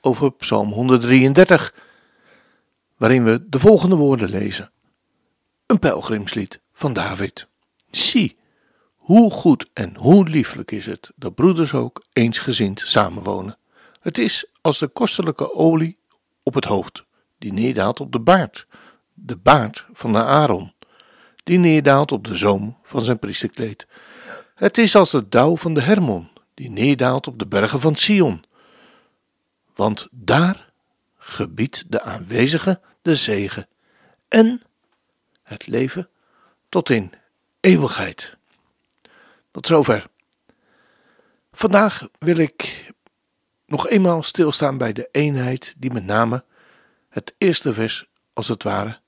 over Psalm 133, waarin we de volgende woorden lezen. Een pelgrimslied van David. Zie, hoe goed en hoe lieflijk is het dat broeders ook eensgezind samenwonen. Het is als de kostelijke olie op het hoofd, die neerdaalt op de baard, de baard van de Aaron, die neerdaalt op de zoom van zijn priesterkleed. Het is als de dauw van de Hermon, die neerdaalt op de bergen van Sion. Want daar gebiedt de aanwezige de zegen en het leven tot in eeuwigheid. Tot zover. Vandaag wil ik nog eenmaal stilstaan bij de eenheid die met name het eerste vers, als het ware,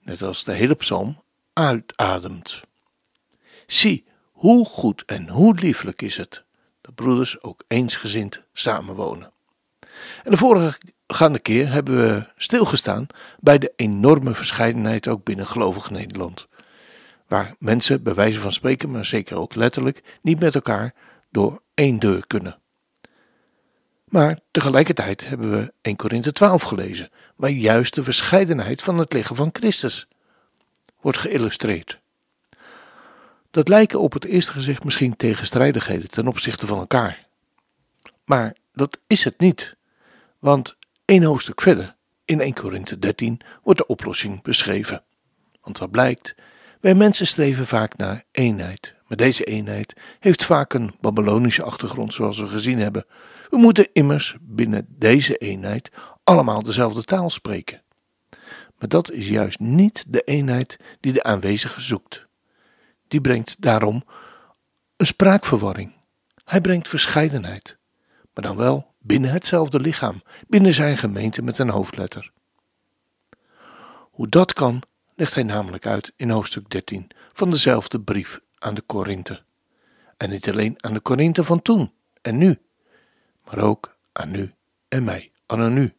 net als de hele psalm, uitademt. Zie, hoe goed en hoe lieflijk is het dat broeders ook eensgezind samenwonen. En de vorige keer hebben we stilgestaan bij de enorme verscheidenheid ook binnen gelovig Nederland. Waar mensen, bij wijze van spreken, maar zeker ook letterlijk, niet met elkaar door één deur kunnen. Maar tegelijkertijd hebben we 1 Korinthe 12 gelezen, waar juist de verscheidenheid van het lichaam van Christus wordt geïllustreerd. Dat lijken op het eerste gezicht misschien tegenstrijdigheden ten opzichte van elkaar. Maar dat is het niet, want één hoofdstuk verder, in 1 Korinthe 13, wordt de oplossing beschreven. Want wat blijkt, wij mensen streven vaak naar eenheid, maar deze eenheid heeft vaak een Babylonische achtergrond zoals we gezien hebben. We moeten immers binnen deze eenheid allemaal dezelfde taal spreken. Maar dat is juist niet de eenheid die de aanwezige zoekt die brengt daarom een spraakverwarring. Hij brengt verscheidenheid, maar dan wel binnen hetzelfde lichaam, binnen zijn gemeente met een hoofdletter. Hoe dat kan, legt hij namelijk uit in hoofdstuk 13 van dezelfde brief aan de Korinthe. En niet alleen aan de Korinthe van toen en nu, maar ook aan u en mij, aan nu.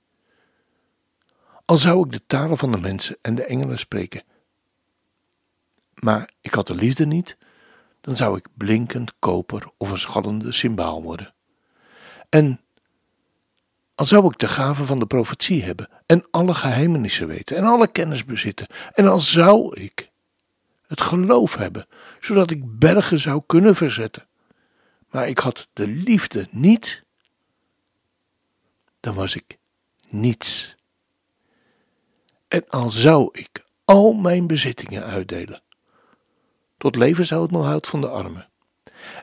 Al zou ik de talen van de mensen en de engelen spreken maar ik had de liefde niet, dan zou ik blinkend koper of een schallende symbaal worden. En al zou ik de gave van de profetie hebben en alle geheimenissen weten en alle kennis bezitten, en al zou ik het geloof hebben, zodat ik bergen zou kunnen verzetten, maar ik had de liefde niet, dan was ik niets. En al zou ik al mijn bezittingen uitdelen, tot levenshoudmoehoud van de armen.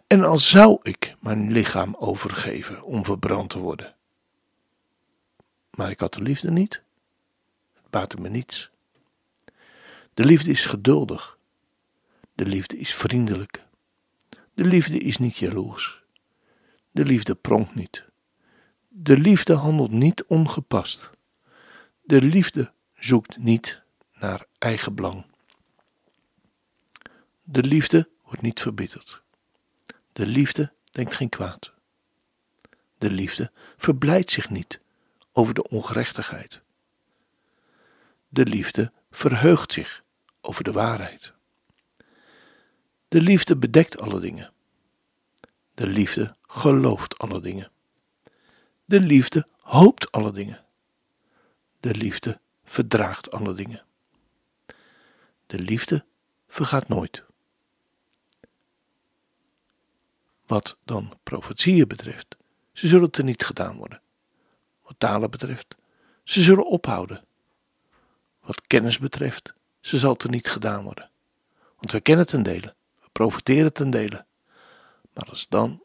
En al zou ik mijn lichaam overgeven om verbrand te worden. Maar ik had de liefde niet. Het baatte me niets. De liefde is geduldig. De liefde is vriendelijk. De liefde is niet jaloers. De liefde pronkt niet. De liefde handelt niet ongepast. De liefde zoekt niet naar eigen belang. De liefde wordt niet verbitterd. De liefde denkt geen kwaad. De liefde verblijdt zich niet over de ongerechtigheid. De liefde verheugt zich over de waarheid. De liefde bedekt alle dingen. De liefde gelooft alle dingen. De liefde hoopt alle dingen. De liefde verdraagt alle dingen. De liefde vergaat nooit. Wat dan profetieën betreft, ze zullen er niet gedaan worden. Wat talen betreft, ze zullen ophouden. Wat kennis betreft, ze zal er niet gedaan worden. Want we kennen ten dele, we profiteren ten dele. Maar als dan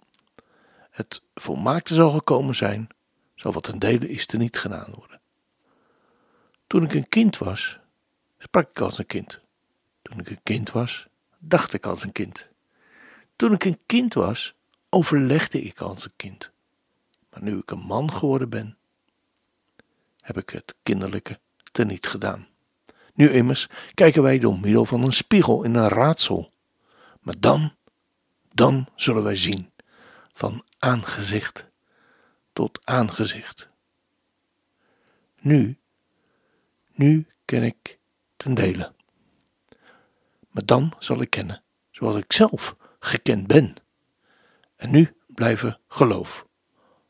het volmaakte zal gekomen zijn, zal wat ten dele is er niet gedaan worden. Toen ik een kind was, sprak ik als een kind. Toen ik een kind was, dacht ik als een kind. Toen ik een kind was, overlegde ik als een kind. Maar nu ik een man geworden ben, heb ik het kinderlijke teniet gedaan. Nu immers kijken wij door middel van een spiegel in een raadsel. Maar dan, dan zullen wij zien, van aangezicht tot aangezicht. Nu, nu ken ik ten dele. Maar dan zal ik kennen, zoals ik zelf gekend ben. En nu blijven geloof,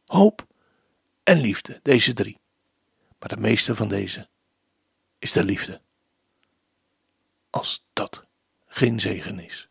hoop en liefde, deze drie. Maar de meeste van deze is de liefde. Als dat geen zegen is.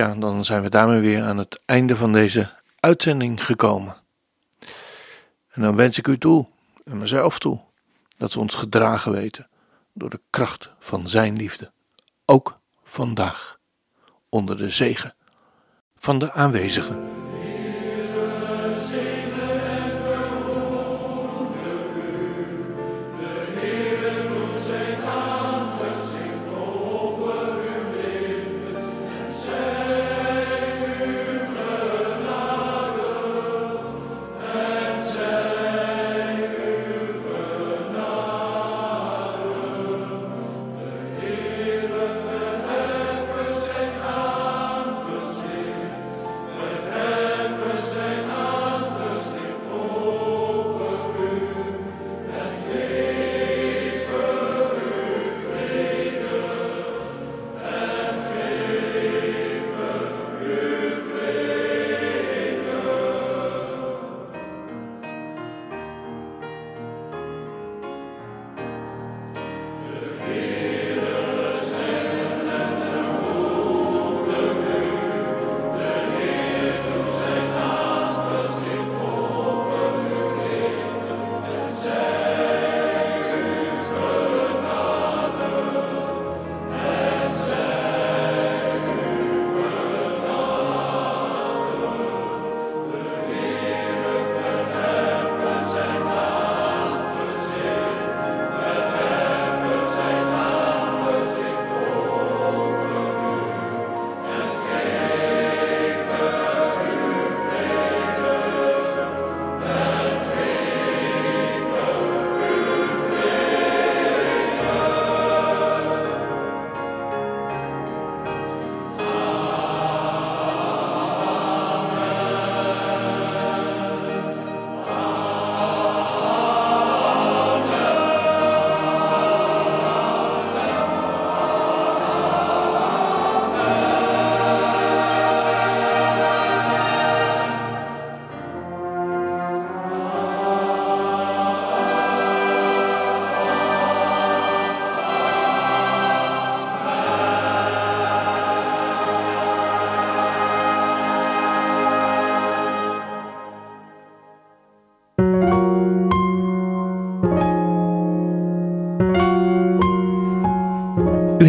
Ja, dan zijn we daarmee weer aan het einde van deze uitzending gekomen. En dan wens ik u toe, en mezelf toe, dat we ons gedragen weten door de kracht van Zijn liefde. Ook vandaag, onder de zegen van de aanwezigen.